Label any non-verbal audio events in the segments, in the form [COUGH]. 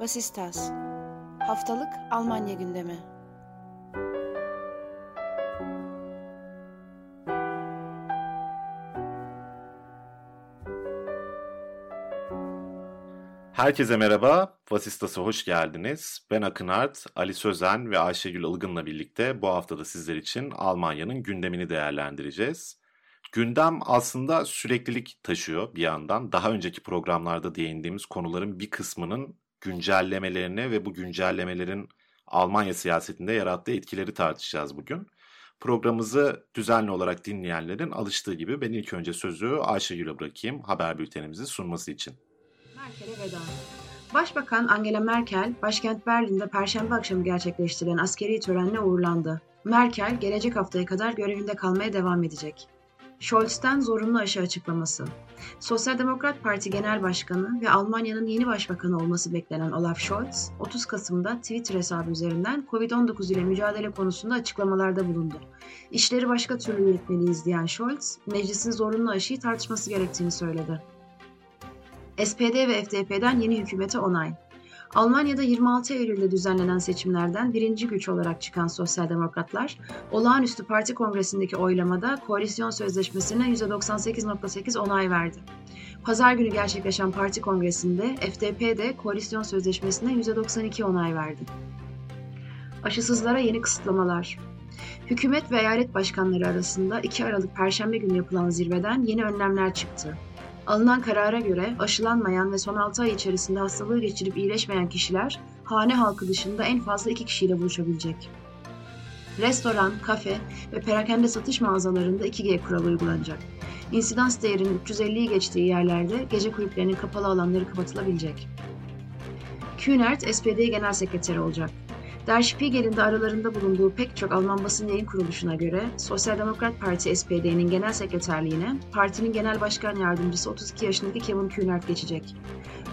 Vasistas Haftalık Almanya gündemi Herkese merhaba, Vasistas'a hoş geldiniz. Ben Akın Art, Ali Sözen ve Ayşegül Ilgın'la birlikte bu haftada sizler için Almanya'nın gündemini değerlendireceğiz. Gündem aslında süreklilik taşıyor bir yandan. Daha önceki programlarda değindiğimiz konuların bir kısmının güncellemelerini ve bu güncellemelerin Almanya siyasetinde yarattığı etkileri tartışacağız bugün. Programımızı düzenli olarak dinleyenlerin alıştığı gibi ben ilk önce sözü Ayşegül'e bırakayım haber bültenimizi sunması için. Merkel'e veda. Başbakan Angela Merkel, başkent Berlin'de Perşembe akşamı gerçekleştirilen askeri törenle uğurlandı. Merkel, gelecek haftaya kadar görevinde kalmaya devam edecek. Scholz'ten zorunlu aşı açıklaması. Sosyal Demokrat Parti Genel Başkanı ve Almanya'nın yeni başbakanı olması beklenen Olaf Scholz, 30 Kasım'da Twitter hesabı üzerinden COVID-19 ile mücadele konusunda açıklamalarda bulundu. İşleri başka türlü yürütmeliyiz diyen Scholz, meclisin zorunlu aşıyı tartışması gerektiğini söyledi. SPD ve FDP'den yeni hükümete onay. Almanya'da 26 Eylül'de düzenlenen seçimlerden birinci güç olarak çıkan Sosyal Demokratlar, olağanüstü parti kongresindeki oylamada koalisyon sözleşmesine %98.8 onay verdi. Pazar günü gerçekleşen parti kongresinde FDP de koalisyon sözleşmesine %92 onay verdi. Aşısızlara yeni kısıtlamalar. Hükümet ve eyalet başkanları arasında 2 Aralık Perşembe günü yapılan zirveden yeni önlemler çıktı. Alınan karara göre aşılanmayan ve son 6 ay içerisinde hastalığı geçirip iyileşmeyen kişiler hane halkı dışında en fazla 2 kişiyle buluşabilecek. Restoran, kafe ve perakende satış mağazalarında 2G kuralı uygulanacak. İnsidans değerinin 350'yi geçtiği yerlerde gece kulüplerinin kapalı alanları kapatılabilecek. Kühnert, SPD Genel Sekreteri olacak. Der Spiegel'in de aralarında bulunduğu pek çok Alman basın yayın kuruluşuna göre Sosyal Demokrat Parti SPD'nin genel sekreterliğine partinin genel başkan yardımcısı 32 yaşındaki Kevin Kühnert geçecek.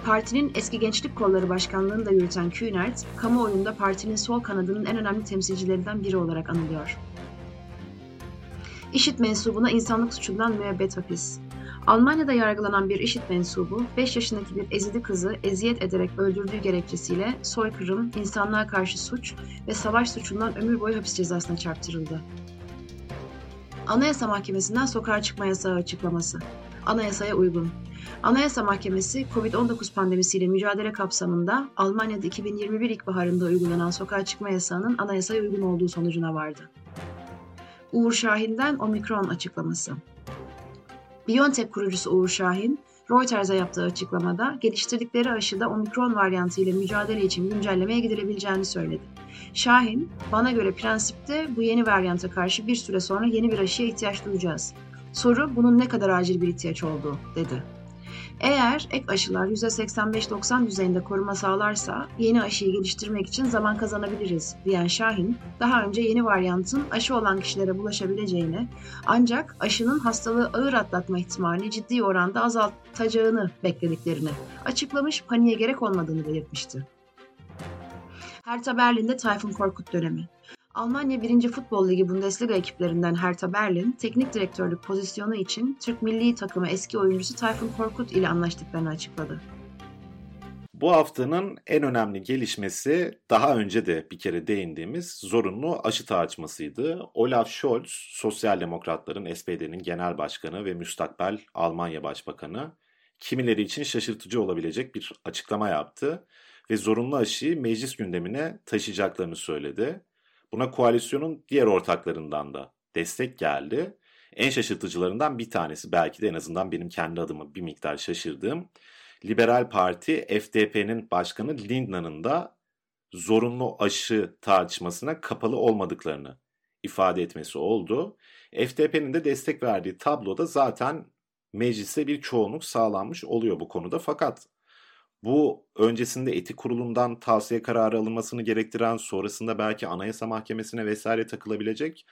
Partinin eski gençlik kolları başkanlığını da yürüten Kühnert, kamuoyunda partinin sol kanadının en önemli temsilcilerinden biri olarak anılıyor. İşit mensubuna insanlık suçundan müebbet hapis. Almanya'da yargılanan bir IŞİD mensubu 5 yaşındaki bir ezidi kızı eziyet ederek öldürdüğü gerekçesiyle soykırım, insanlığa karşı suç ve savaş suçundan ömür boyu hapis cezasına çarptırıldı. Anayasa Mahkemesi'nden sokağa çıkma yasağı açıklaması. Anayasaya uygun. Anayasa Mahkemesi, COVID-19 pandemisiyle mücadele kapsamında Almanya'da 2021 ilkbaharında uygulanan sokağa çıkma yasağının anayasaya uygun olduğu sonucuna vardı. Uğur Şahin'den Omikron açıklaması. BioNTech kurucusu Uğur Şahin, Reuters'a yaptığı açıklamada geliştirdikleri aşıda omikron varyantı ile mücadele için güncellemeye gidilebileceğini söyledi. Şahin, bana göre prensipte bu yeni varyanta karşı bir süre sonra yeni bir aşıya ihtiyaç duyacağız. Soru bunun ne kadar acil bir ihtiyaç olduğu, dedi. Eğer ek aşılar %85-90 düzeyinde koruma sağlarsa yeni aşıyı geliştirmek için zaman kazanabiliriz diyen Şahin, daha önce yeni varyantın aşı olan kişilere bulaşabileceğini ancak aşının hastalığı ağır atlatma ihtimalini ciddi oranda azaltacağını beklediklerini açıklamış paniğe gerek olmadığını belirtmişti. Hertha Berlin'de Tayfun Korkut dönemi. Almanya 1. Futbol Ligi Bundesliga ekiplerinden Hertha Berlin, teknik direktörlük pozisyonu için Türk milli takımı eski oyuncusu Tayfun Korkut ile anlaştıklarını açıkladı. Bu haftanın en önemli gelişmesi daha önce de bir kere değindiğimiz zorunlu aşı tartışmasıydı. Olaf Scholz, Sosyal Demokratların SPD'nin genel başkanı ve müstakbel Almanya Başbakanı, kimileri için şaşırtıcı olabilecek bir açıklama yaptı ve zorunlu aşıyı meclis gündemine taşıyacaklarını söyledi. Buna koalisyonun diğer ortaklarından da destek geldi. En şaşırtıcılarından bir tanesi belki de en azından benim kendi adımı bir miktar şaşırdığım Liberal Parti FDP'nin başkanı Lindner'ın da zorunlu aşı tartışmasına kapalı olmadıklarını ifade etmesi oldu. FDP'nin de destek verdiği tabloda zaten mecliste bir çoğunluk sağlanmış oluyor bu konuda. Fakat bu öncesinde etik kurulundan tavsiye kararı alınmasını gerektiren, sonrasında belki anayasa mahkemesine vesaire takılabilecek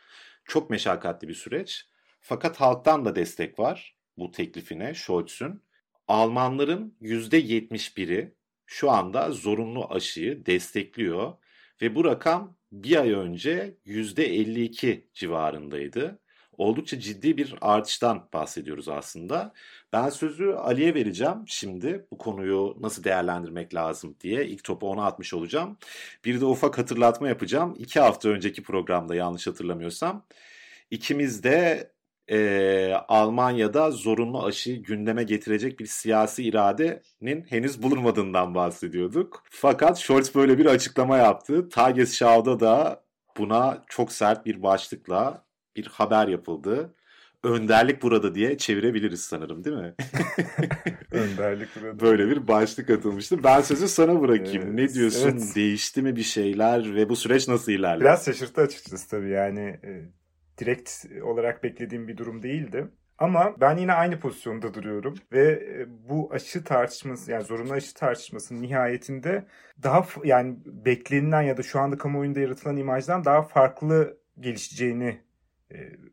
çok meşakkatli bir süreç. Fakat halktan da destek var bu teklifine Scholz'ün. Almanların %71'i şu anda zorunlu aşıyı destekliyor ve bu rakam bir ay önce %52 civarındaydı. Oldukça ciddi bir artıştan bahsediyoruz aslında. Ben sözü Ali'ye vereceğim şimdi bu konuyu nasıl değerlendirmek lazım diye. ilk topu ona atmış olacağım. Bir de ufak hatırlatma yapacağım. İki hafta önceki programda yanlış hatırlamıyorsam ikimiz de e, Almanya'da zorunlu aşıyı gündeme getirecek bir siyasi iradenin henüz bulunmadığından bahsediyorduk. Fakat Scholz böyle bir açıklama yaptı. Tagesschau'da da buna çok sert bir başlıkla bir haber yapıldı. Önderlik burada diye çevirebiliriz sanırım değil mi? [LAUGHS] Önderlik burada. Böyle bir başlık atılmıştı. Ben sözü sana bırakayım. Evet, ne diyorsun? Evet. Değişti mi bir şeyler ve bu süreç nasıl ilerledi? Biraz şaşırttı açıkçası tabii yani. E, direkt olarak beklediğim bir durum değildi. Ama ben yine aynı pozisyonda duruyorum ve e, bu aşı tartışması yani zorunlu aşı tartışmasının nihayetinde daha yani beklenilen ya da şu anda kamuoyunda yaratılan imajdan daha farklı gelişeceğini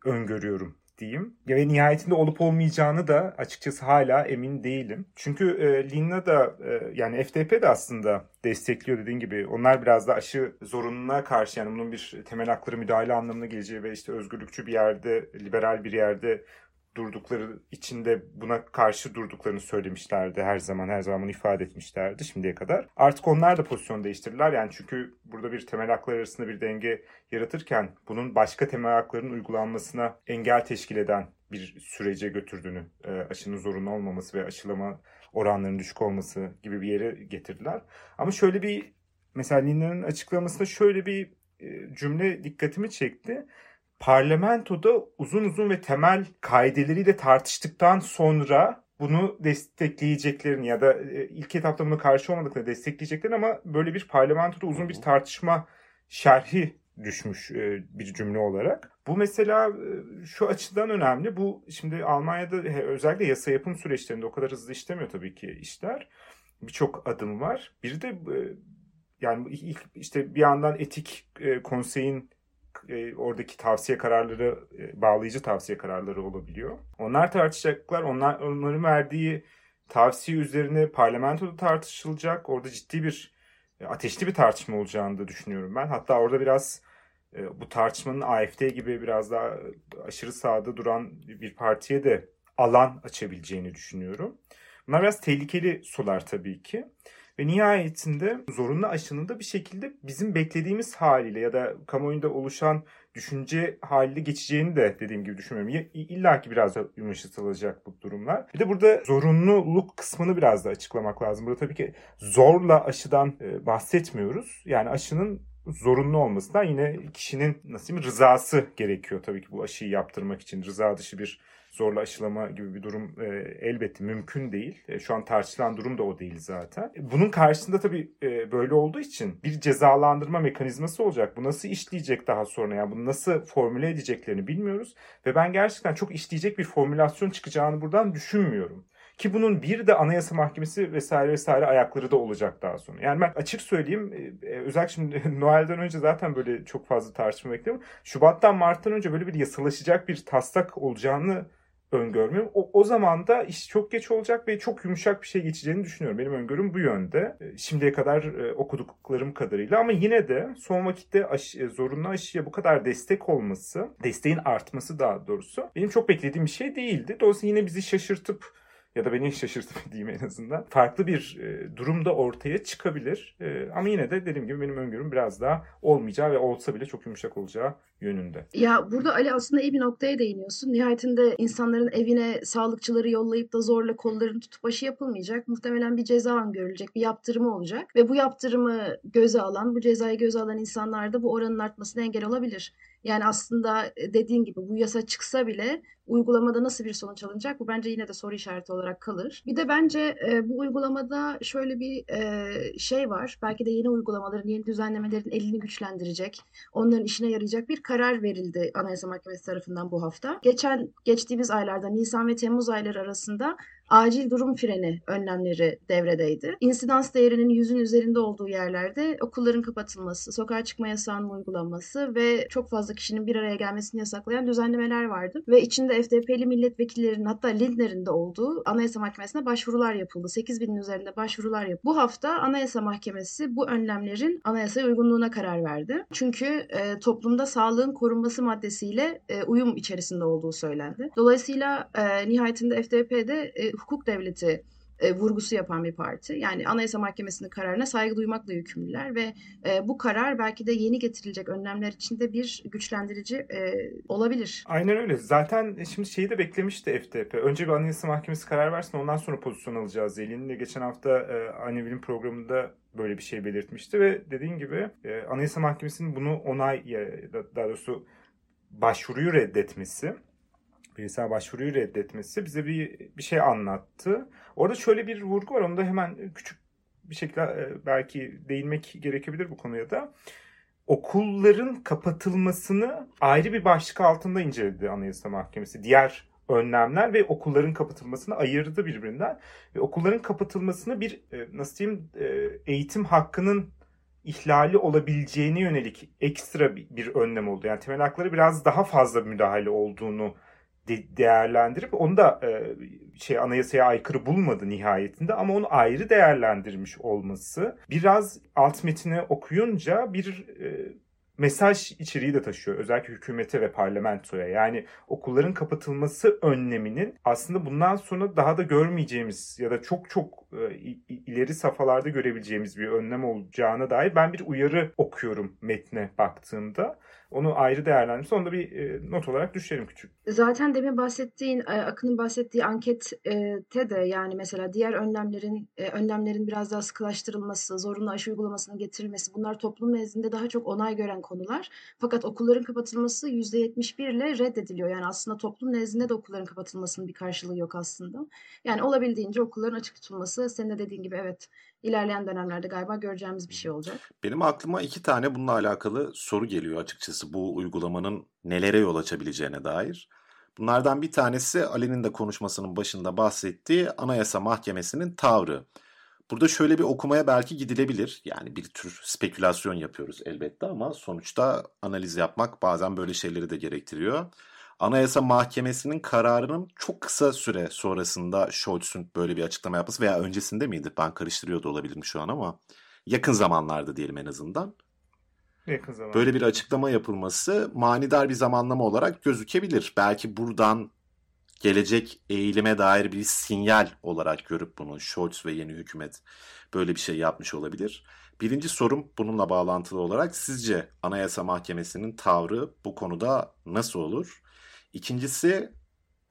öngörüyorum diyeyim. Ve nihayetinde olup olmayacağını da açıkçası hala emin değilim. Çünkü e, Linna da e, yani FDP de aslında destekliyor dediğin gibi. Onlar biraz da aşı zorunluluğuna karşı yani bunun bir temel hakları müdahale anlamına geleceği ve işte özgürlükçü bir yerde, liberal bir yerde durdukları içinde buna karşı durduklarını söylemişlerdi her zaman her zaman ifade etmişlerdi şimdiye kadar. Artık onlar da pozisyon değiştirdiler yani çünkü burada bir temel haklar arasında bir denge yaratırken bunun başka temel hakların uygulanmasına engel teşkil eden bir sürece götürdüğünü e, aşının zorunlu olmaması ve aşılama oranlarının düşük olması gibi bir yere getirdiler. Ama şöyle bir mesela Linna'nın açıklamasında şöyle bir e, cümle dikkatimi çekti parlamentoda uzun uzun ve temel kaideleriyle tartıştıktan sonra bunu destekleyeceklerini ya da e, ilk etapta buna karşı olmadıklarını destekleyeceklerini ama böyle bir parlamentoda uzun bir tartışma şerhi düşmüş e, bir cümle olarak. Bu mesela e, şu açıdan önemli. Bu şimdi Almanya'da özellikle yasa yapım süreçlerinde o kadar hızlı işlemiyor tabii ki işler. Birçok adım var. Bir de yani ilk işte bir yandan etik konseyin e, oradaki tavsiye kararları e, bağlayıcı tavsiye kararları olabiliyor. Onlar tartışacaklar. Onlar onların verdiği tavsiye üzerine parlamentoda tartışılacak. Orada ciddi bir e, ateşli bir tartışma olacağını da düşünüyorum ben. Hatta orada biraz e, bu tartışmanın AFD gibi biraz daha aşırı sağda duran bir partiye de alan açabileceğini düşünüyorum. Bunlar biraz tehlikeli sular tabii ki. Ve nihayetinde zorunlu aşının da bir şekilde bizim beklediğimiz haliyle ya da kamuoyunda oluşan düşünce haliyle geçeceğini de dediğim gibi düşünmüyorum. İlla ki biraz yumuşatılacak bu durumlar. Bir de burada zorunluluk kısmını biraz da açıklamak lazım. Burada tabii ki zorla aşıdan e, bahsetmiyoruz. Yani aşının zorunlu olmasından yine kişinin nasıl diyeyim rızası gerekiyor tabii ki bu aşıyı yaptırmak için. Rıza dışı bir zorla aşılama gibi bir durum e, elbette mümkün değil. E, şu an tartışılan durum da o değil zaten. E, bunun karşısında tabii e, böyle olduğu için bir cezalandırma mekanizması olacak. Bu nasıl işleyecek daha sonra? Yani bunu nasıl formüle edeceklerini bilmiyoruz. Ve ben gerçekten çok işleyecek bir formülasyon çıkacağını buradan düşünmüyorum. Ki bunun bir de Anayasa Mahkemesi vesaire vesaire ayakları da olacak daha sonra. Yani ben açık söyleyeyim e, e, özellikle şimdi [LAUGHS] Noel'den önce zaten böyle çok fazla tartışma bekliyorum. Şubat'tan Mart'tan önce böyle bir yasalaşacak bir taslak olacağını öngörmüyorum. O, o zaman da iş çok geç olacak ve çok yumuşak bir şey geçeceğini düşünüyorum. Benim öngörüm bu yönde. E, şimdiye kadar e, okuduklarım kadarıyla ama yine de son vakitte aşı, e, zorunlu aşıya bu kadar destek olması, desteğin artması daha doğrusu benim çok beklediğim bir şey değildi. Dolayısıyla yine bizi şaşırtıp ya da beni şaşırttı diyeyim en azından. Farklı bir e, durum da ortaya çıkabilir. E, ama yine de dediğim gibi benim öngörüm biraz daha olmayacağı ve olsa bile çok yumuşak olacağı yönünde. Ya burada Ali aslında iyi bir noktaya değiniyorsun. Nihayetinde insanların evine sağlıkçıları yollayıp da zorla kollarını tutup aşı yapılmayacak. Muhtemelen bir ceza görülecek, bir yaptırımı olacak. Ve bu yaptırımı göze alan, bu cezayı göze alan insanlar da bu oranın artmasına engel olabilir. Yani aslında e, dediğin gibi bu yasa çıksa bile uygulamada nasıl bir sonuç alınacak bu bence yine de soru işareti olarak kalır. Bir de bence e, bu uygulamada şöyle bir e, şey var. Belki de yeni uygulamaların, yeni düzenlemelerin elini güçlendirecek, onların işine yarayacak bir karar verildi Anayasa Mahkemesi tarafından bu hafta. Geçen geçtiğimiz aylarda Nisan ve Temmuz ayları arasında acil durum freni önlemleri devredeydi. İnsidans değerinin yüzün üzerinde olduğu yerlerde okulların kapatılması, sokağa çıkma yasağının uygulanması ve çok fazla kişinin bir araya gelmesini yasaklayan düzenlemeler vardı. Ve içinde FDP'li milletvekillerinin hatta Lindner'in de olduğu Anayasa Mahkemesi'ne başvurular yapıldı. 8 binin üzerinde başvurular yapıldı. Bu hafta Anayasa Mahkemesi bu önlemlerin anayasa uygunluğuna karar verdi. Çünkü e, toplumda sağlığın korunması maddesiyle e, uyum içerisinde olduğu söylendi. Dolayısıyla e, nihayetinde FDP'de e, hukuk devleti e, vurgusu yapan bir parti. Yani Anayasa Mahkemesi'nin kararına saygı duymakla yükümlüler ve e, bu karar belki de yeni getirilecek önlemler içinde bir güçlendirici e, olabilir. Aynen öyle. Zaten şimdi şeyi de beklemişti FDP. Önce bir Anayasa Mahkemesi karar versin ondan sonra pozisyon alacağız. Zeli'nin geçen hafta e, Annevil'in programında böyle bir şey belirtmişti ve dediğin gibi e, Anayasa Mahkemesi'nin bunu onay daha doğrusu başvuruyu reddetmesi bireysel başvuruyu reddetmesi bize bir bir şey anlattı. Orada şöyle bir vurgu var. Onu da hemen küçük bir şekilde e, belki değinmek gerekebilir bu konuya da. Okulların kapatılmasını ayrı bir başlık altında inceledi Anayasa Mahkemesi. Diğer önlemler ve okulların kapatılmasını ayırdı birbirinden. Ve okulların kapatılmasını bir e, nasıl diyeyim e, eğitim hakkının ihlali olabileceğine yönelik ekstra bir önlem oldu. Yani temel hakları biraz daha fazla müdahale olduğunu de- değerlendirip onu da e, şey anayasaya aykırı bulmadı nihayetinde ama onu ayrı değerlendirmiş olması biraz alt metini okuyunca bir e, mesaj içeriği de taşıyor. Özellikle hükümete ve parlamentoya. Yani okulların kapatılması önleminin aslında bundan sonra daha da görmeyeceğimiz ya da çok çok ileri safhalarda görebileceğimiz bir önlem olacağına dair ben bir uyarı okuyorum metne baktığımda. Onu ayrı değerlendirmiş. Onu bir e, not olarak düşelim küçük. Zaten demin bahsettiğin, e, Akın'ın bahsettiği ankette de yani mesela diğer önlemlerin e, önlemlerin biraz daha sıkılaştırılması, zorunlu aşı uygulamasının getirilmesi bunlar toplum nezdinde daha çok onay gören konular. Fakat okulların kapatılması %71 ile reddediliyor. Yani aslında toplum nezdinde de okulların kapatılmasının bir karşılığı yok aslında. Yani olabildiğince okulların açık tutulması senin de dediğin gibi evet ilerleyen dönemlerde galiba göreceğimiz bir şey olacak. Benim aklıma iki tane bununla alakalı soru geliyor açıkçası bu uygulamanın nelere yol açabileceğine dair. Bunlardan bir tanesi Ali'nin de konuşmasının başında bahsettiği Anayasa Mahkemesi'nin tavrı. Burada şöyle bir okumaya belki gidilebilir. Yani bir tür spekülasyon yapıyoruz elbette ama sonuçta analiz yapmak bazen böyle şeyleri de gerektiriyor. Anayasa Mahkemesi'nin kararının çok kısa süre sonrasında Scholz'un böyle bir açıklama yapması veya öncesinde miydi? Ben karıştırıyor da olabilirim şu an ama yakın zamanlarda diyelim en azından. Yakın zaman. Böyle bir açıklama yapılması manidar bir zamanlama olarak gözükebilir. Belki buradan gelecek eğilime dair bir sinyal olarak görüp bunu Scholz ve yeni hükümet böyle bir şey yapmış olabilir. Birinci sorum bununla bağlantılı olarak sizce Anayasa Mahkemesi'nin tavrı bu konuda nasıl olur? İkincisi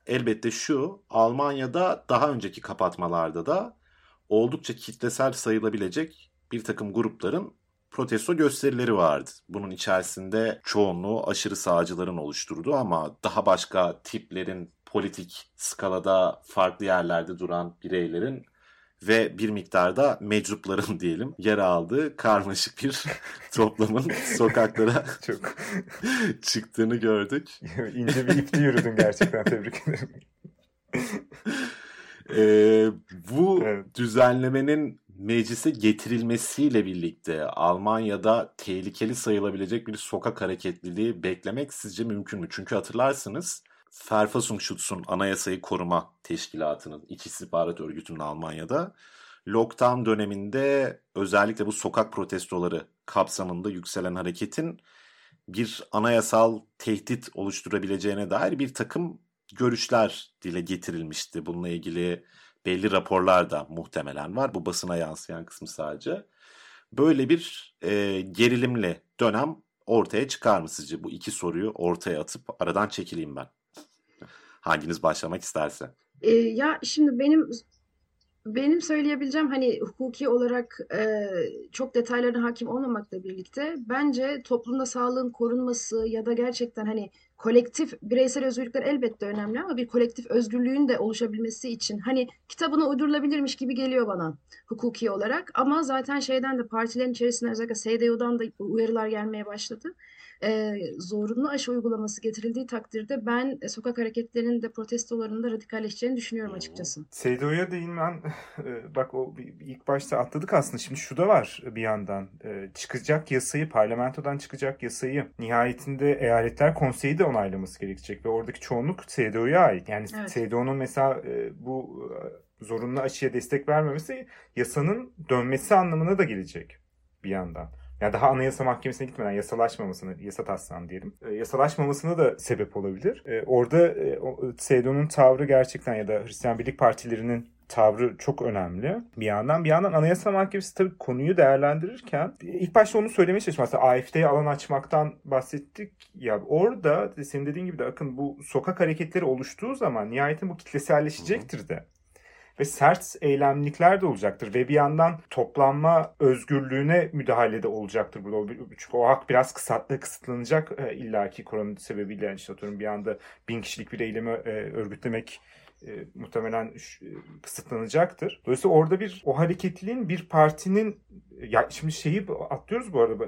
elbette şu Almanya'da daha önceki kapatmalarda da oldukça kitlesel sayılabilecek bir takım grupların protesto gösterileri vardı. Bunun içerisinde çoğunluğu aşırı sağcıların oluşturduğu ama daha başka tiplerin politik skalada farklı yerlerde duran bireylerin ve bir miktarda meczupların [LAUGHS] diyelim yer aldığı karmaşık bir [LAUGHS] toplamın [LAUGHS] sokaklara Çok çıktığını gördük. ince bir ipte yürüdün gerçekten tebrik ederim. Ee, bu Evet. düzenlemenin meclise getirilmesiyle birlikte Almanya'da tehlikeli sayılabilecek bir sokak hareketliliği beklemek sizce mümkün mü? Çünkü hatırlarsınız Verfassungsschutz'un Anayasayı Koruma Teşkilatı'nın iç istihbarat örgütünün Almanya'da lockdown döneminde özellikle bu sokak protestoları kapsamında yükselen hareketin bir anayasal tehdit oluşturabileceğine dair bir takım görüşler dile getirilmişti. Bununla ilgili belli raporlar da muhtemelen var. Bu basına yansıyan kısmı sadece. Böyle bir e, gerilimli dönem ortaya çıkar mı sizce? Bu iki soruyu ortaya atıp aradan çekileyim ben. Hanginiz başlamak isterse. E, ya şimdi benim benim söyleyebileceğim hani hukuki olarak e, çok detaylarına hakim olmamakla birlikte bence toplumda sağlığın korunması ya da gerçekten hani kolektif bireysel özgürlükler elbette önemli ama bir kolektif özgürlüğün de oluşabilmesi için. Hani kitabına uydurulabilirmiş gibi geliyor bana hukuki olarak ama zaten şeyden de partilerin içerisinde özellikle SDU'dan da uyarılar gelmeye başladı. E, zorunlu aşı uygulaması getirildiği takdirde ben e, sokak hareketlerinin de protestolarının da radikalleşeceğini düşünüyorum açıkçası. SDO'ya değinmen [LAUGHS] e, bak o ilk başta atladık aslında. Şimdi şu da var bir yandan. E, çıkacak yasayı parlamentodan çıkacak yasayı nihayetinde eyaletler konseyi de onaylaması gerekecek ve oradaki çoğunluk SDO'ya ait. Yani evet. SDO'nun mesela e, bu zorunlu aşıya destek vermemesi yasanın dönmesi anlamına da gelecek bir yandan. Yani daha Anayasa Mahkemesi'ne gitmeden yasalaşmamasını, yasa taslağını diyelim, e, yasalaşmamasına da sebep olabilir. E, orada e, SEDO'nun tavrı gerçekten ya da Hristiyan Birlik Partilerinin tavrı çok önemli bir yandan. Bir yandan Anayasa Mahkemesi tabii konuyu değerlendirirken ilk başta onu söylemeye çalıştım. Mesela AFD'ye alan açmaktan bahsettik. Ya orada senin dediğin gibi de akın bu sokak hareketleri oluştuğu zaman nihayetinde bu kitleselleşecektir de ve sert eylemlikler de olacaktır ve bir yandan toplanma özgürlüğüne müdahale de olacaktır burada. Çünkü o hak biraz kısıtlı, kısıtlanacak e, illaki korona sebebiyle yani işte bir anda bin kişilik bir eylemi e, örgütlemek e, muhtemelen e, kısıtlanacaktır. Dolayısıyla orada bir o hareketliliğin bir partinin ya şimdi şeyi atlıyoruz bu arada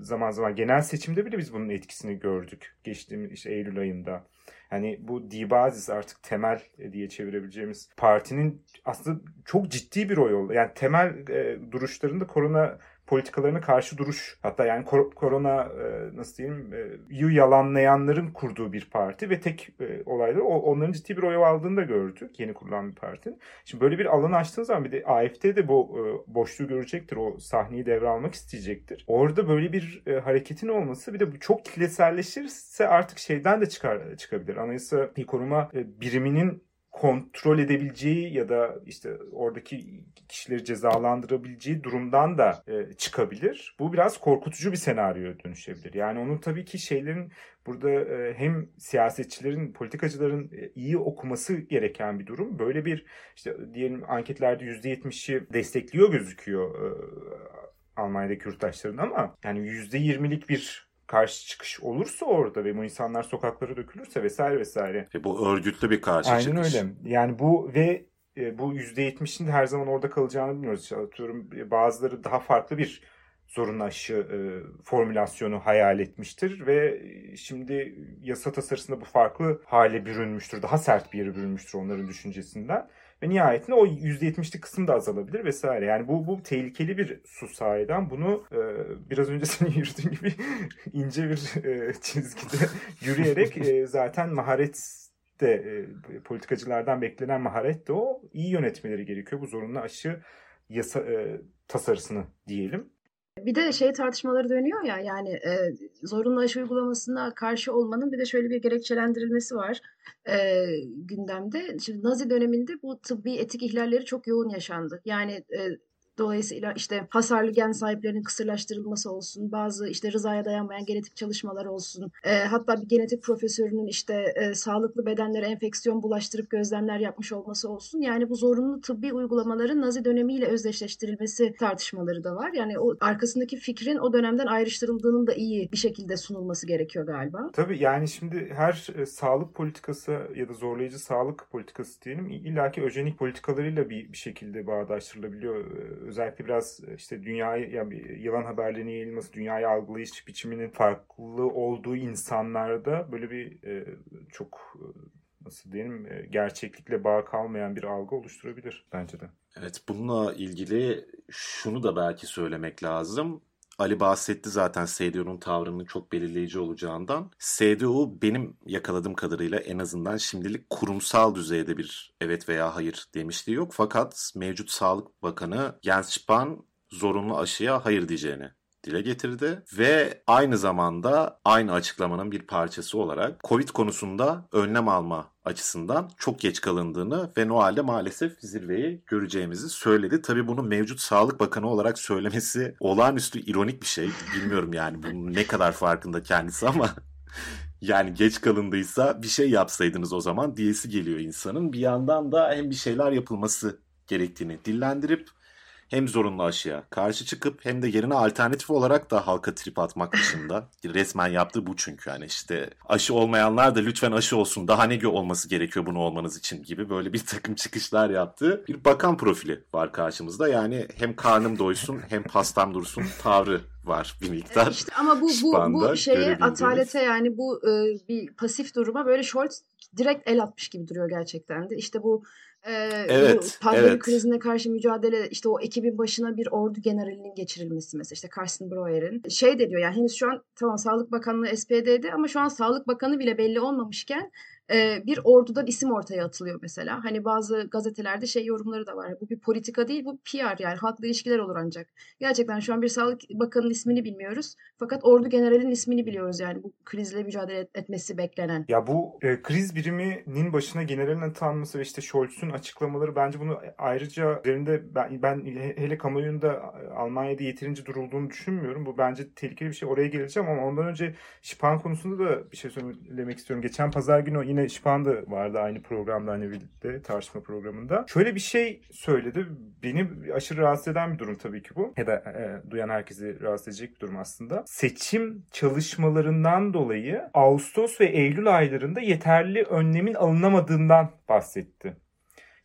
zaman zaman genel seçimde bile biz bunun etkisini gördük geçtiğimiz işte Eylül ayında. Hani bu dibazis artık temel diye çevirebileceğimiz partinin aslında çok ciddi bir oy oldu. Yani temel e, duruşlarında korona politikalarına karşı duruş hatta yani kor- korona e, nasıl diyeyim e, yalanlayanların kurduğu bir parti ve tek e, olayları o, onların ciddi bir oy aldığını da gördük yeni kurulan bir partinin. Şimdi böyle bir alanı açtığın zaman bir de AFD de bu e, boşluğu görecektir. O sahneyi devralmak isteyecektir. Orada böyle bir e, hareketin olması bir de bu çok kitleselleşirse artık şeyden de çıkar çıkabilir. Anayasa koruma e, biriminin kontrol edebileceği ya da işte oradaki kişileri cezalandırabileceği durumdan da e, çıkabilir. Bu biraz korkutucu bir senaryoya dönüşebilir. Yani onun tabii ki şeylerin burada e, hem siyasetçilerin, politikacıların e, iyi okuması gereken bir durum. Böyle bir işte diyelim anketlerde %70'i destekliyor gözüküyor e, Almanya'daki yurttaşların ama yani %20'lik bir karşı çıkış olursa orada ve bu insanlar sokaklara dökülürse vesaire vesaire. Ve bu örgütlü bir karşı Aynen çıkış. Aynen öyle. Yani bu ve e, bu %70'in de her zaman orada kalacağını bilmiyoruz. İşte atıyorum e, bazıları daha farklı bir zorunlu aşı e, formülasyonu hayal etmiştir ve şimdi yasa tasarısında bu farklı hale bürünmüştür. Daha sert bir yere bürünmüştür onların düşüncesinden. Ve nihayetinde o %70'lik kısım da azalabilir vesaire. Yani bu, bu tehlikeli bir su sahiden. Bunu e, biraz önce [LAUGHS] senin yürüdüğün gibi ince bir e, çizgide [LAUGHS] yürüyerek e, zaten maharet de e, politikacılardan beklenen maharet de o. iyi yönetmeleri gerekiyor. Bu zorunlu aşı yasa e, tasarısını diyelim. Bir de şey tartışmaları dönüyor ya yani e, zorunlu aşı uygulamasına karşı olmanın bir de şöyle bir gerekçelendirilmesi var e, gündemde. Şimdi Nazi döneminde bu tıbbi etik ihlalleri çok yoğun yaşandı. Yani e, Dolayısıyla işte hasarlı gen sahiplerinin kısırlaştırılması olsun, bazı işte rızaya dayanmayan genetik çalışmalar olsun, e, hatta bir genetik profesörünün işte e, sağlıklı bedenlere enfeksiyon bulaştırıp gözlemler yapmış olması olsun. Yani bu zorunlu tıbbi uygulamaların Nazi dönemiyle özdeşleştirilmesi tartışmaları da var. Yani o arkasındaki fikrin o dönemden ayrıştırıldığının da iyi bir şekilde sunulması gerekiyor galiba. Tabii yani şimdi her e, sağlık politikası ya da zorlayıcı sağlık politikası diyelim illaki öjenik politikalarıyla bir, bir şekilde bağdaştırılabiliyor e, özellikle biraz e, işte dünyayı yani yılan haberlerinin yayılması, dünyayı algılayış biçiminin farklı olduğu insanlarda böyle bir e, çok e, nasıl diyelim e, gerçeklikle bağ kalmayan bir algı oluşturabilir bence de. Evet bununla ilgili şunu da belki söylemek lazım. Ali bahsetti zaten SDU'nun tavrının çok belirleyici olacağından. SDU benim yakaladığım kadarıyla en azından şimdilik kurumsal düzeyde bir evet veya hayır demişliği yok. Fakat mevcut Sağlık Bakanı Jens Spahn zorunlu aşıya hayır diyeceğini dile getirdi ve aynı zamanda aynı açıklamanın bir parçası olarak Covid konusunda önlem alma açısından çok geç kalındığını ve Noel'de maalesef zirveyi göreceğimizi söyledi. Tabii bunu mevcut Sağlık Bakanı olarak söylemesi olağanüstü ironik bir şey. Bilmiyorum yani bunun ne kadar farkında kendisi ama [LAUGHS] yani geç kalındıysa bir şey yapsaydınız o zaman diyesi geliyor insanın. Bir yandan da hem bir şeyler yapılması gerektiğini dillendirip hem zorunlu aşıya karşı çıkıp hem de yerine alternatif olarak da halka trip atmak dışında [LAUGHS] resmen yaptığı bu çünkü yani işte aşı olmayanlar da lütfen aşı olsun daha ne olması gerekiyor bunu olmanız için gibi böyle bir [LAUGHS] takım çıkışlar yaptı. Bir bakan profili var karşımızda yani hem karnım doysun hem pastam dursun tavrı var bir miktar. İşte ama bu bu bu şeye atalete yani bu e, bir pasif duruma böyle Scholz direkt el atmış gibi duruyor gerçekten de. İşte bu evet, pandemi evet. krizine karşı mücadele işte o ekibin başına bir ordu generalinin geçirilmesi mesela işte Carsten Breuer'in şey de diyor yani henüz şu an tamam Sağlık Bakanlığı SPD'de ama şu an Sağlık Bakanı bile belli olmamışken bir ordudan isim ortaya atılıyor mesela. Hani bazı gazetelerde şey yorumları da var. Bu bir politika değil, bu PR yani halkla ilişkiler olur ancak. Gerçekten şu an bir Sağlık Bakanı'nın ismini bilmiyoruz. Fakat ordu generalinin ismini biliyoruz yani bu krizle mücadele et, etmesi beklenen. Ya bu e, kriz biriminin başına generalin atanması ve işte Scholz'un açıklamaları bence bunu ayrıca üzerinde ben, ben hele kamuoyunda Almanya'da yeterince durulduğunu düşünmüyorum. Bu bence tehlikeli bir şey. Oraya geleceğim ama ondan önce Şipan konusunda da bir şey söylemek istiyorum. Geçen pazar günü yine yine Şipan da vardı aynı programda hani birlikte tartışma programında. Şöyle bir şey söyledi. Beni aşırı rahatsız eden bir durum tabii ki bu. Ya da e, duyan herkesi rahatsız edecek bir durum aslında. Seçim çalışmalarından dolayı Ağustos ve Eylül aylarında yeterli önlemin alınamadığından bahsetti.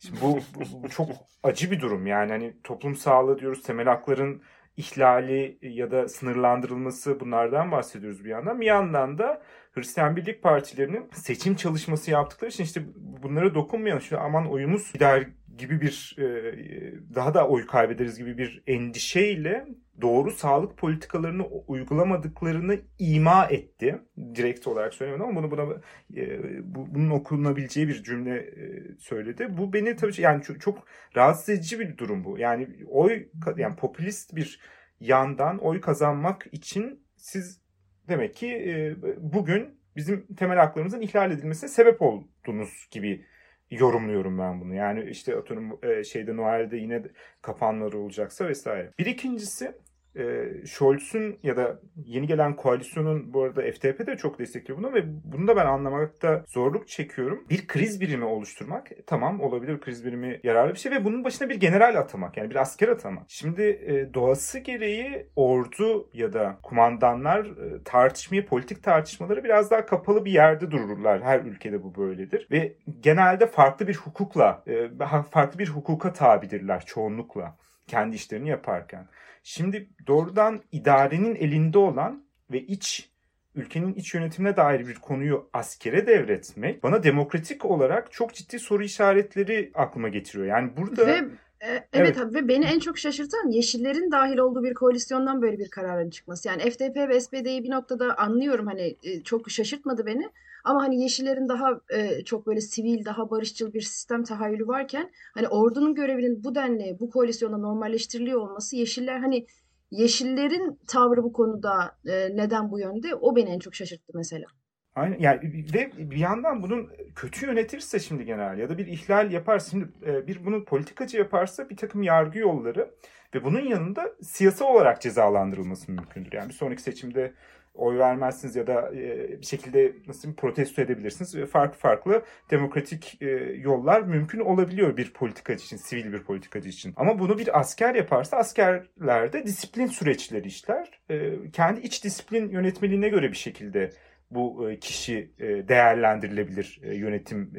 Şimdi bu, bu, bu çok acı bir durum yani hani toplum sağlığı diyoruz temel hakların ihlali ya da sınırlandırılması bunlardan bahsediyoruz bir yandan. Bir yandan da Hristiyan Birlik Partilerinin seçim çalışması yaptıkları için işte bunlara dokunmayalım. Şu aman oyumuz gider gibi bir e, daha da oy kaybederiz gibi bir endişeyle doğru sağlık politikalarını uygulamadıklarını ima etti. Direkt olarak söylemedim ama bunu buna e, bunun okunabileceği bir cümle e, söyledi. Bu beni tabii yani çok, çok rahatsız edici bir durum bu. Yani oy yani popülist bir yandan oy kazanmak için siz demek ki e, bugün bizim temel haklarımızın ihlal edilmesine sebep oldunuz gibi yorumluyorum ben bunu. Yani işte atıyorum e, şeyde Noel'de yine kapanları olacaksa vesaire. Bir ikincisi e, Scholz'un ya da yeni gelen koalisyonun bu arada FTP de çok destekliyor bunu ve bunu da ben anlamakta zorluk çekiyorum. Bir kriz birimi oluşturmak tamam olabilir kriz birimi yararlı bir şey ve bunun başına bir general atamak yani bir asker atamak. Şimdi e, doğası gereği ordu ya da kumandanlar e, tartışmayı, politik tartışmaları biraz daha kapalı bir yerde dururlar. Her ülkede bu böyledir ve genelde farklı bir hukukla, e, farklı bir hukuka tabidirler çoğunlukla kendi işlerini yaparken. Şimdi doğrudan idarenin elinde olan ve iç ülkenin iç yönetimine dair bir konuyu askere devretmek bana demokratik olarak çok ciddi soru işaretleri aklıma getiriyor. Yani burada ve e, Evet, evet abi ve beni en çok şaşırtan Yeşillerin dahil olduğu bir koalisyondan böyle bir kararın çıkması. Yani FDP ve SPD'yi bir noktada anlıyorum hani e, çok şaşırtmadı beni. Ama hani Yeşillerin daha e, çok böyle sivil, daha barışçıl bir sistem tahayyülü varken hani ordunun görevinin bu denli bu koalisyonda normalleştiriliyor olması Yeşiller hani Yeşillerin tavrı bu konuda e, neden bu yönde o beni en çok şaşırttı mesela. Aynen yani ve bir yandan bunun kötü yönetirse şimdi genel ya da bir ihlal yaparsa şimdi e, bir bunu politikacı yaparsa bir takım yargı yolları ve bunun yanında siyasal olarak cezalandırılması mümkündür. Yani bir sonraki seçimde oy vermezsiniz ya da e, bir şekilde nasıl protesto edebilirsiniz. Farklı farklı demokratik e, yollar mümkün olabiliyor bir politikacı için, sivil bir politikacı için. Ama bunu bir asker yaparsa askerlerde disiplin süreçleri işler. E, kendi iç disiplin yönetmeliğine göre bir şekilde bu kişi değerlendirilebilir yönetim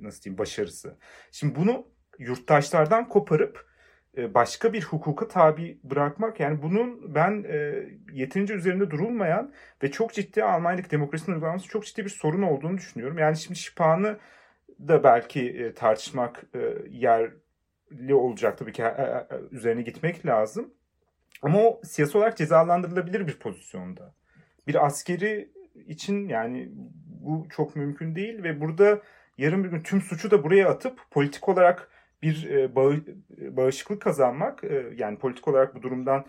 nasıl diyeyim başarısı. Şimdi bunu yurttaşlardan koparıp başka bir hukuka tabi bırakmak yani bunun ben e, yeterince üzerinde durulmayan ve çok ciddi Almanya'daki demokrasinin uygulanması çok ciddi bir sorun olduğunu düşünüyorum. Yani şimdi şipanı da belki e, tartışmak e, yerli olacak tabii ki e, e, üzerine gitmek lazım. Ama o siyasi olarak cezalandırılabilir bir pozisyonda. Bir askeri için yani bu çok mümkün değil ve burada yarın bir gün tüm suçu da buraya atıp politik olarak bir e, bağı, bağışıklık kazanmak e, yani politik olarak bu durumdan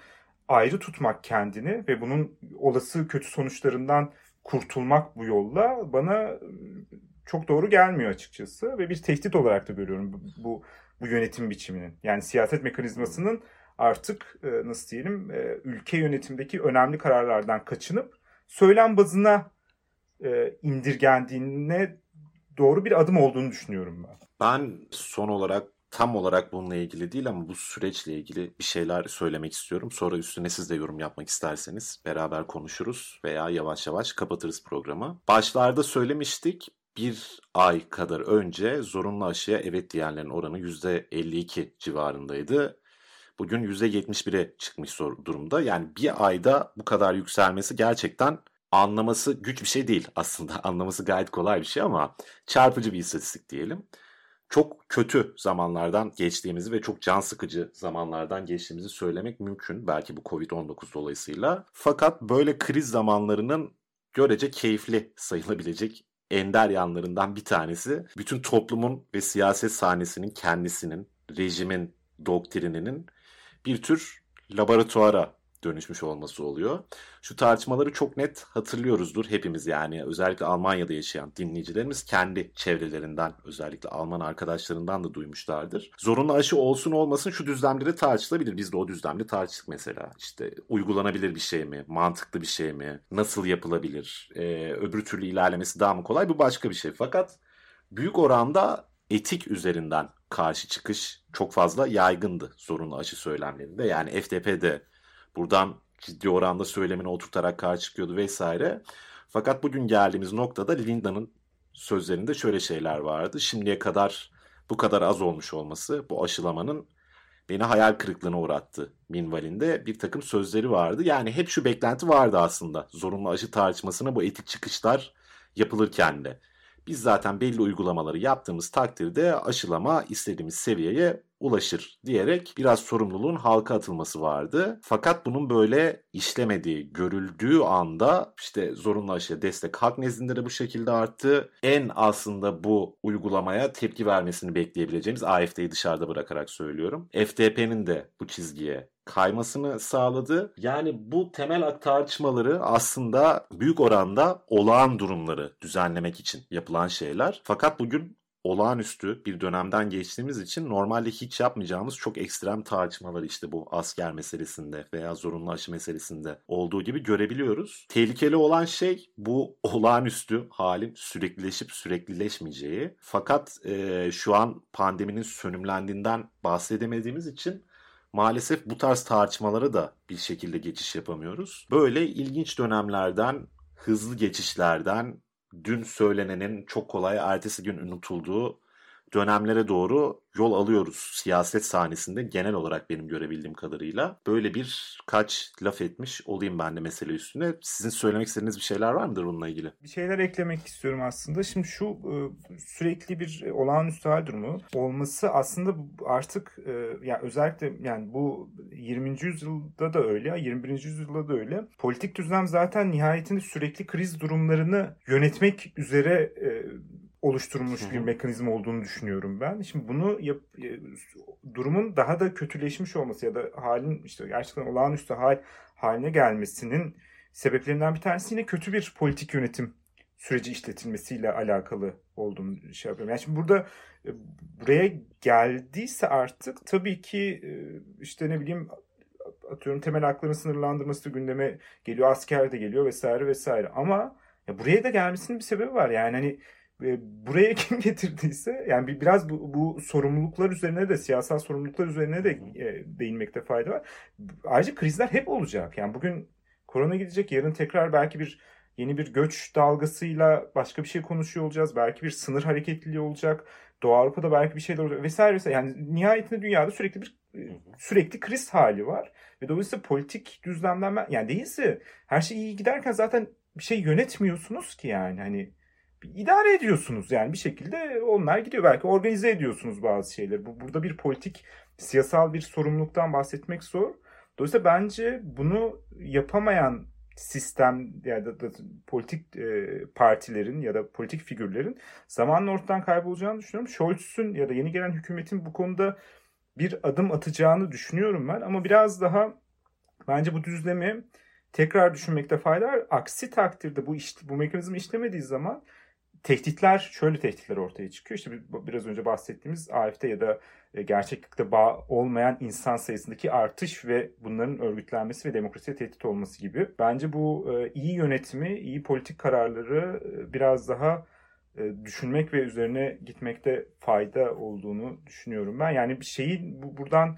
ayrı tutmak kendini ve bunun olası kötü sonuçlarından kurtulmak bu yolla bana e, çok doğru gelmiyor açıkçası ve bir tehdit olarak da görüyorum bu, bu, bu yönetim biçiminin. Yani siyaset mekanizmasının artık nasıl diyelim ülke yönetimdeki önemli kararlardan kaçınıp söylem bazına indirgendiğine doğru bir adım olduğunu düşünüyorum ben. Ben son olarak tam olarak bununla ilgili değil ama bu süreçle ilgili bir şeyler söylemek istiyorum. Sonra üstüne siz de yorum yapmak isterseniz beraber konuşuruz veya yavaş yavaş kapatırız programı. Başlarda söylemiştik bir ay kadar önce zorunlu aşıya evet diyenlerin oranı %52 civarındaydı. Bugün %71'e çıkmış durumda. Yani bir ayda bu kadar yükselmesi gerçekten anlaması güç bir şey değil aslında. [LAUGHS] Anlaması gayet kolay bir şey ama çarpıcı bir istatistik diyelim. Çok kötü zamanlardan geçtiğimizi ve çok can sıkıcı zamanlardan geçtiğimizi söylemek mümkün. Belki bu Covid-19 dolayısıyla. Fakat böyle kriz zamanlarının görece keyifli sayılabilecek ender yanlarından bir tanesi bütün toplumun ve siyaset sahnesinin kendisinin, rejimin doktrininin bir tür laboratuvara dönüşmüş olması oluyor. Şu tartışmaları çok net hatırlıyoruzdur hepimiz yani özellikle Almanya'da yaşayan dinleyicilerimiz kendi çevrelerinden özellikle Alman arkadaşlarından da duymuşlardır. Zorunlu aşı olsun olmasın şu düzlemleri tartışılabilir. Biz de o düzlemde tartıştık mesela. İşte uygulanabilir bir şey mi? Mantıklı bir şey mi? Nasıl yapılabilir? Ee, öbür türlü ilerlemesi daha mı kolay? Bu başka bir şey. Fakat büyük oranda etik üzerinden karşı çıkış çok fazla yaygındı zorunlu aşı söylemlerinde. Yani FDP buradan ciddi oranda söylemini oturtarak karşı çıkıyordu vesaire. Fakat bugün geldiğimiz noktada Linda'nın sözlerinde şöyle şeyler vardı. Şimdiye kadar bu kadar az olmuş olması bu aşılamanın beni hayal kırıklığına uğrattı minvalinde bir takım sözleri vardı. Yani hep şu beklenti vardı aslında zorunlu aşı tartışmasına bu etik çıkışlar yapılırken de. Biz zaten belli uygulamaları yaptığımız takdirde aşılama istediğimiz seviyeye ulaşır diyerek biraz sorumluluğun halka atılması vardı. Fakat bunun böyle işlemediği, görüldüğü anda işte zorunlu aşıya destek halk nezdinde de bu şekilde arttı. En aslında bu uygulamaya tepki vermesini bekleyebileceğimiz AFD'yi dışarıda bırakarak söylüyorum. FDP'nin de bu çizgiye kaymasını sağladı. Yani bu temel tartışmaları aslında büyük oranda olağan durumları düzenlemek için yapılan şeyler. Fakat bugün olağanüstü bir dönemden geçtiğimiz için normalde hiç yapmayacağımız çok ekstrem tartışmalar işte bu asker meselesinde veya zorunlu aşı meselesinde olduğu gibi görebiliyoruz. Tehlikeli olan şey bu [LAUGHS] olağanüstü halin süreklileşip süreklileşmeyeceği. Fakat e, şu an pandeminin sönümlendiğinden bahsedemediğimiz için maalesef bu tarz tartışmalara da bir şekilde geçiş yapamıyoruz. Böyle ilginç dönemlerden, hızlı geçişlerden, dün söylenenin çok kolay ertesi gün unutulduğu dönemlere doğru yol alıyoruz siyaset sahnesinde genel olarak benim görebildiğim kadarıyla. Böyle bir kaç laf etmiş olayım ben de mesele üstüne. Sizin söylemek istediğiniz bir şeyler var mıdır bununla ilgili? Bir şeyler eklemek istiyorum aslında. Şimdi şu e, sürekli bir olağanüstü hal durumu olması aslında artık e, yani özellikle yani bu 20. yüzyılda da öyle, 21. yüzyılda da öyle. Politik düzlem zaten nihayetinde sürekli kriz durumlarını yönetmek üzere oluşturulmuş bir mekanizma olduğunu düşünüyorum ben. Şimdi bunu yap, e, durumun daha da kötüleşmiş olması ya da halin işte gerçekten olağanüstü hal haline gelmesinin sebeplerinden bir tanesi yine kötü bir politik yönetim süreci işletilmesiyle alakalı olduğunu şey yapıyorum. Yani şimdi burada e, buraya geldiyse artık tabii ki e, işte ne bileyim atıyorum temel hakların sınırlandırması gündeme geliyor. Asker de geliyor vesaire vesaire. Ama ya buraya da gelmesinin bir sebebi var. Yani hani buraya [LAUGHS] kim getirdiyse yani biraz bu, bu sorumluluklar üzerine de siyasal sorumluluklar üzerine de e, değinmekte fayda var. Ayrıca krizler hep olacak. Yani bugün korona gidecek, yarın tekrar belki bir yeni bir göç dalgasıyla başka bir şey konuşuyor olacağız. Belki bir sınır hareketliliği olacak. Doğu Avrupa'da belki bir şeyler olacak vesaire vesaire. Yani nihayetinde dünyada sürekli bir sürekli kriz hali var. Ve dolayısıyla politik düzlemden yani değilse her şey iyi giderken zaten bir şey yönetmiyorsunuz ki yani. Hani idare ediyorsunuz yani bir şekilde onlar gidiyor. Belki organize ediyorsunuz bazı şeyleri. Bu burada bir politik siyasal bir sorumluluktan bahsetmek zor. Dolayısıyla bence bunu yapamayan sistem ya da, da politik e, partilerin ya da politik figürlerin zamanla ortadan kaybolacağını düşünüyorum. Scholz'un ya da yeni gelen hükümetin bu konuda bir adım atacağını düşünüyorum ben ama biraz daha bence bu düzlemi tekrar düşünmekte fayda var. Aksi takdirde bu iş, bu mekanizma işlemediği zaman tehditler şöyle tehditler ortaya çıkıyor. İşte biraz önce bahsettiğimiz AFD ya da e, gerçeklikte bağ olmayan insan sayısındaki artış ve bunların örgütlenmesi ve demokrasiye tehdit olması gibi. Bence bu e, iyi yönetimi, iyi politik kararları e, biraz daha düşünmek ve üzerine gitmekte fayda olduğunu düşünüyorum ben. Yani bir şeyin bu, buradan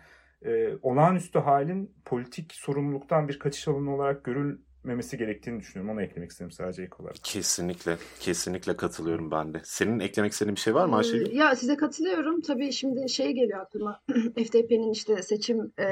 olağanüstü halin politik sorumluluktan bir kaçış alanı olarak görül memesi gerektiğini düşünüyorum. Onu eklemek istedim sadece ilk olarak. Kesinlikle. Kesinlikle katılıyorum ben de. Senin eklemek istediğin bir şey var mı Ayşegül? Ee, Ya size katılıyorum. Tabii şimdi şey geliyor aklıma. [CLEARS THROAT] FDP'nin işte seçim e,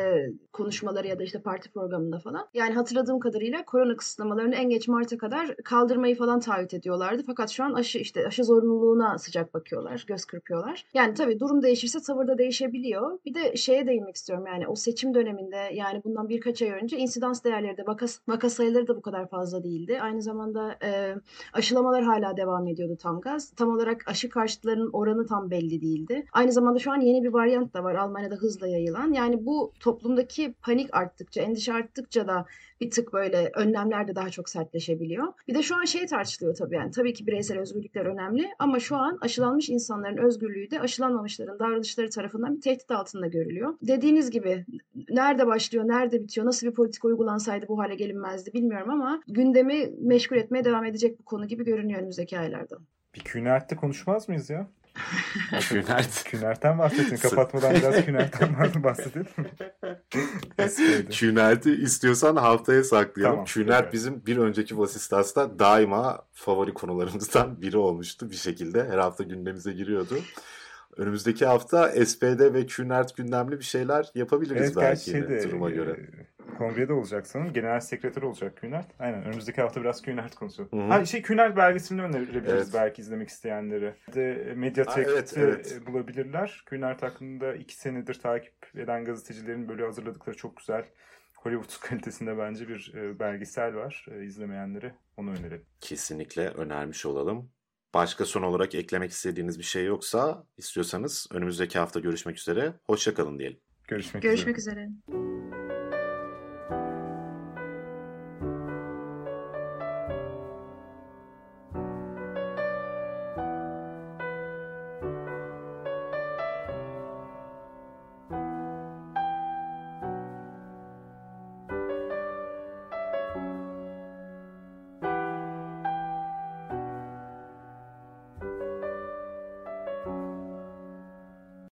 konuşmaları ya da işte parti programında falan. Yani hatırladığım kadarıyla korona kısıtlamalarını en geç Mart'a kadar kaldırmayı falan taahhüt ediyorlardı. Fakat şu an aşı işte aşı zorunluluğuna sıcak bakıyorlar, göz kırpıyorlar. Yani tabii durum değişirse tavır da değişebiliyor. Bir de şeye değinmek istiyorum yani o seçim döneminde yani bundan birkaç ay önce insidans değerleri de vaka, vaka sayıları da bu kadar fazla değildi. Aynı zamanda e, aşılamalar hala devam ediyordu tam gaz. Tam olarak aşı karşıtlarının oranı tam belli değildi. Aynı zamanda şu an yeni bir varyant da var Almanya'da hızla yayılan. Yani bu toplumdaki panik arttıkça, endişe arttıkça da bir tık böyle önlemler de daha çok sertleşebiliyor. Bir de şu an şey tartışılıyor tabii yani. Tabii ki bireysel özgürlükler önemli ama şu an aşılanmış insanların özgürlüğü de aşılanmamışların davranışları tarafından bir tehdit altında görülüyor. Dediğiniz gibi nerede başlıyor, nerede bitiyor, nasıl bir politika uygulansaydı bu hale gelinmezdi bilmiyorum ama gündemi meşgul etmeye devam edecek bu konu gibi görünüyor önümüzdeki aylarda. Bir Kühnert'te konuşmaz mıyız ya? [LAUGHS] Kühnert. Kühnert'ten bahsedin. Kapatmadan biraz [LAUGHS] Kühnert'ten bahsedelim mi? Kühnert'i istiyorsan haftaya saklayalım. Tamam, Kühnert peki. bizim bir önceki Vasistas'ta daima favori konularımızdan [LAUGHS] biri olmuştu bir şekilde. Her hafta gündemimize giriyordu. Önümüzdeki hafta SPD ve Kühnert gündemli bir şeyler yapabiliriz Evet belki şeyde duruma e, göre. Kongrede olacak sanırım. Genel sekreter olacak Kühnert. Aynen önümüzdeki hafta biraz Kühnert hı. Ha, şey Kühnert belgeselini önerebiliriz Evet. belki izlemek isteyenlere. De, Mediatek'te evet, evet. e, bulabilirler. Kühnert hakkında iki senedir takip eden gazetecilerin böyle hazırladıkları çok güzel Hollywood [LAUGHS] kalitesinde bence bir e, belgesel var. E, izlemeyenlere onu önerelim. Kesinlikle önermiş olalım. Başka son olarak eklemek istediğiniz bir şey yoksa istiyorsanız önümüzdeki hafta görüşmek üzere. Hoşçakalın diyelim. Görüşmek, Görüşmek üzere. üzere.